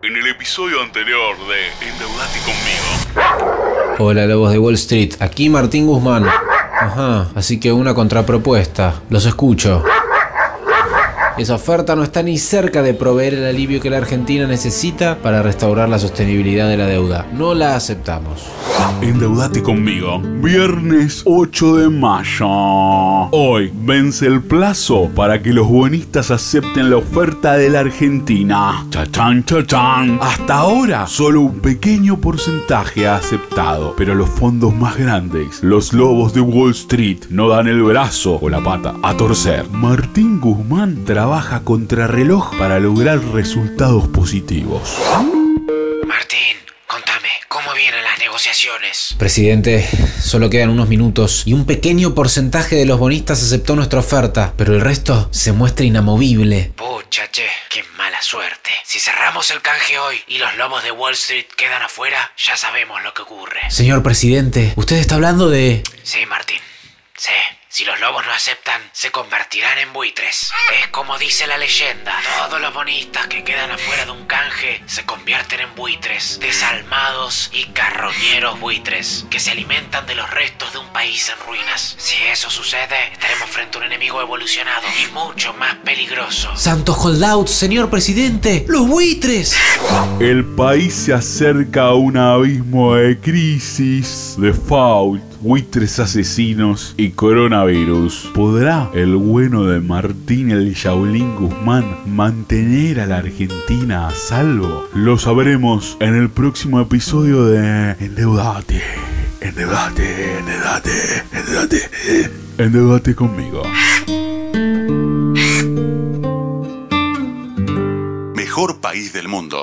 En el episodio anterior de Endeudate conmigo. Hola Lobos de Wall Street, aquí Martín Guzmán. Ajá, así que una contrapropuesta. Los escucho. Esa oferta no está ni cerca de proveer el alivio que la Argentina necesita para restaurar la sostenibilidad de la deuda. No la aceptamos. Endeudate conmigo. Viernes 8 de mayo. Hoy vence el plazo para que los bonistas acepten la oferta de la Argentina. Chachán, chachán. Hasta ahora, solo un pequeño porcentaje ha aceptado, pero los fondos más grandes, los lobos de Wall Street, no dan el brazo o la pata a torcer. Martín Guzmán trabaja contrarreloj para lograr resultados positivos. Martín, contame, ¿cómo vienen las negociaciones? Presidente, solo quedan unos minutos y un pequeño porcentaje de los bonistas aceptó nuestra oferta, pero el resto se muestra inamovible. Pucha, che, qué mala suerte. Si cerramos el canje hoy y los lobos de Wall Street quedan afuera, ya sabemos lo que ocurre. Señor presidente, usted está hablando de... Sí, Martín. Los lobos no aceptan, se convertirán en buitres. Es como dice la leyenda. Todos los bonistas que quedan afuera de un canje se convierten en buitres, desalmados y carroñeros buitres, que se alimentan de los restos de un país en ruinas. Si eso sucede, estaremos frente a un enemigo evolucionado y mucho más peligroso. Santos holdouts, señor presidente, los buitres. El país se acerca a un abismo de crisis, default, buitres asesinos y coronavirus. ¿Podrá el bueno de Martín el Shaolin Guzmán mantener a la Argentina a salvo? Lo sabremos en el próximo episodio de Endeudate. Endeudate, endeudate, endeudate. Endeudate conmigo. Mejor país del mundo.